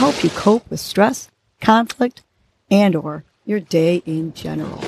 help you cope with stress, conflict, and or your day in general.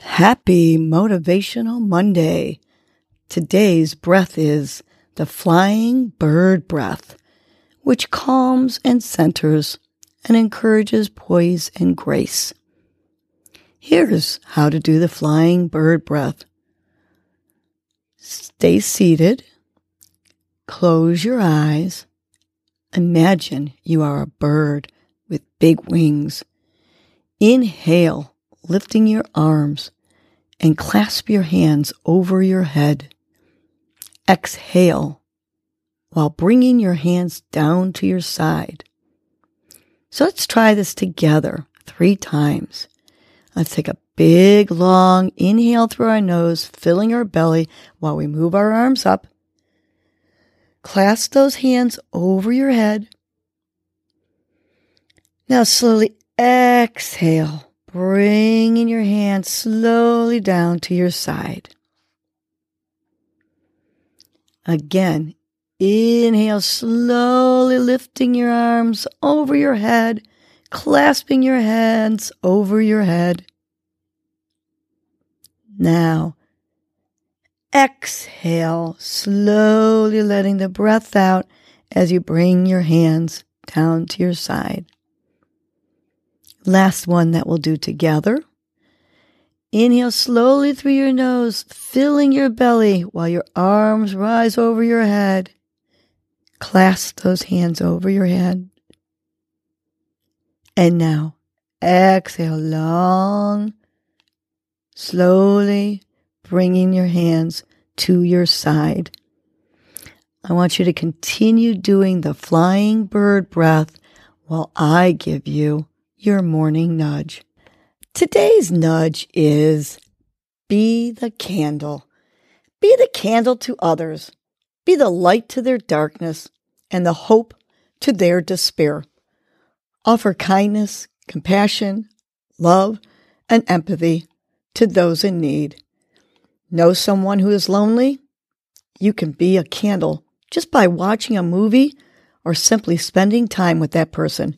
Happy Motivational Monday. Today's breath is the flying bird breath, which calms and centers and encourages poise and grace. Here's how to do the flying bird breath. Stay seated. Close your eyes. Imagine you are a bird with big wings. Inhale, lifting your arms, and clasp your hands over your head. Exhale while bringing your hands down to your side. So let's try this together three times. Let's take a big, long inhale through our nose, filling our belly while we move our arms up. Clasp those hands over your head. Now slowly exhale, bringing your hands slowly down to your side. Again, inhale, slowly lifting your arms over your head, clasping your hands over your head. Now, exhale, slowly letting the breath out as you bring your hands down to your side. Last one that we'll do together. Inhale slowly through your nose, filling your belly while your arms rise over your head. Clasp those hands over your head. And now exhale long, slowly bringing your hands to your side. I want you to continue doing the flying bird breath while I give you your morning nudge. Today's nudge is be the candle. Be the candle to others. Be the light to their darkness and the hope to their despair. Offer kindness, compassion, love, and empathy to those in need. Know someone who is lonely? You can be a candle just by watching a movie or simply spending time with that person,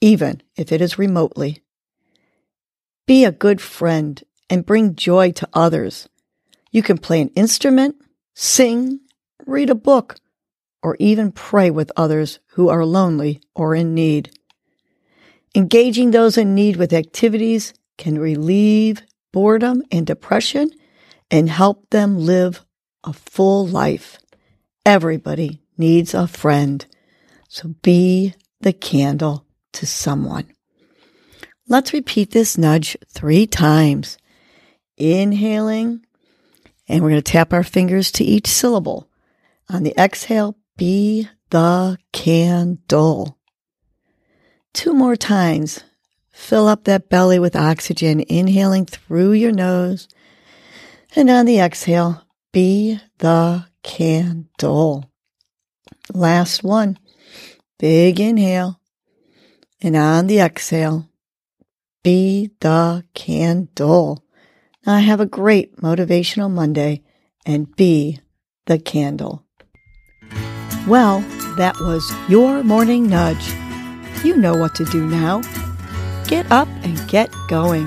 even if it is remotely. Be a good friend and bring joy to others. You can play an instrument, sing, read a book, or even pray with others who are lonely or in need. Engaging those in need with activities can relieve boredom and depression and help them live a full life. Everybody needs a friend. So be the candle to someone. Let's repeat this nudge three times. Inhaling, and we're going to tap our fingers to each syllable. On the exhale, be the candle. Two more times. Fill up that belly with oxygen, inhaling through your nose. And on the exhale, be the candle. Last one. Big inhale. And on the exhale, be the candle. Now, have a great motivational Monday and be the candle. Well, that was your morning nudge. You know what to do now. Get up and get going.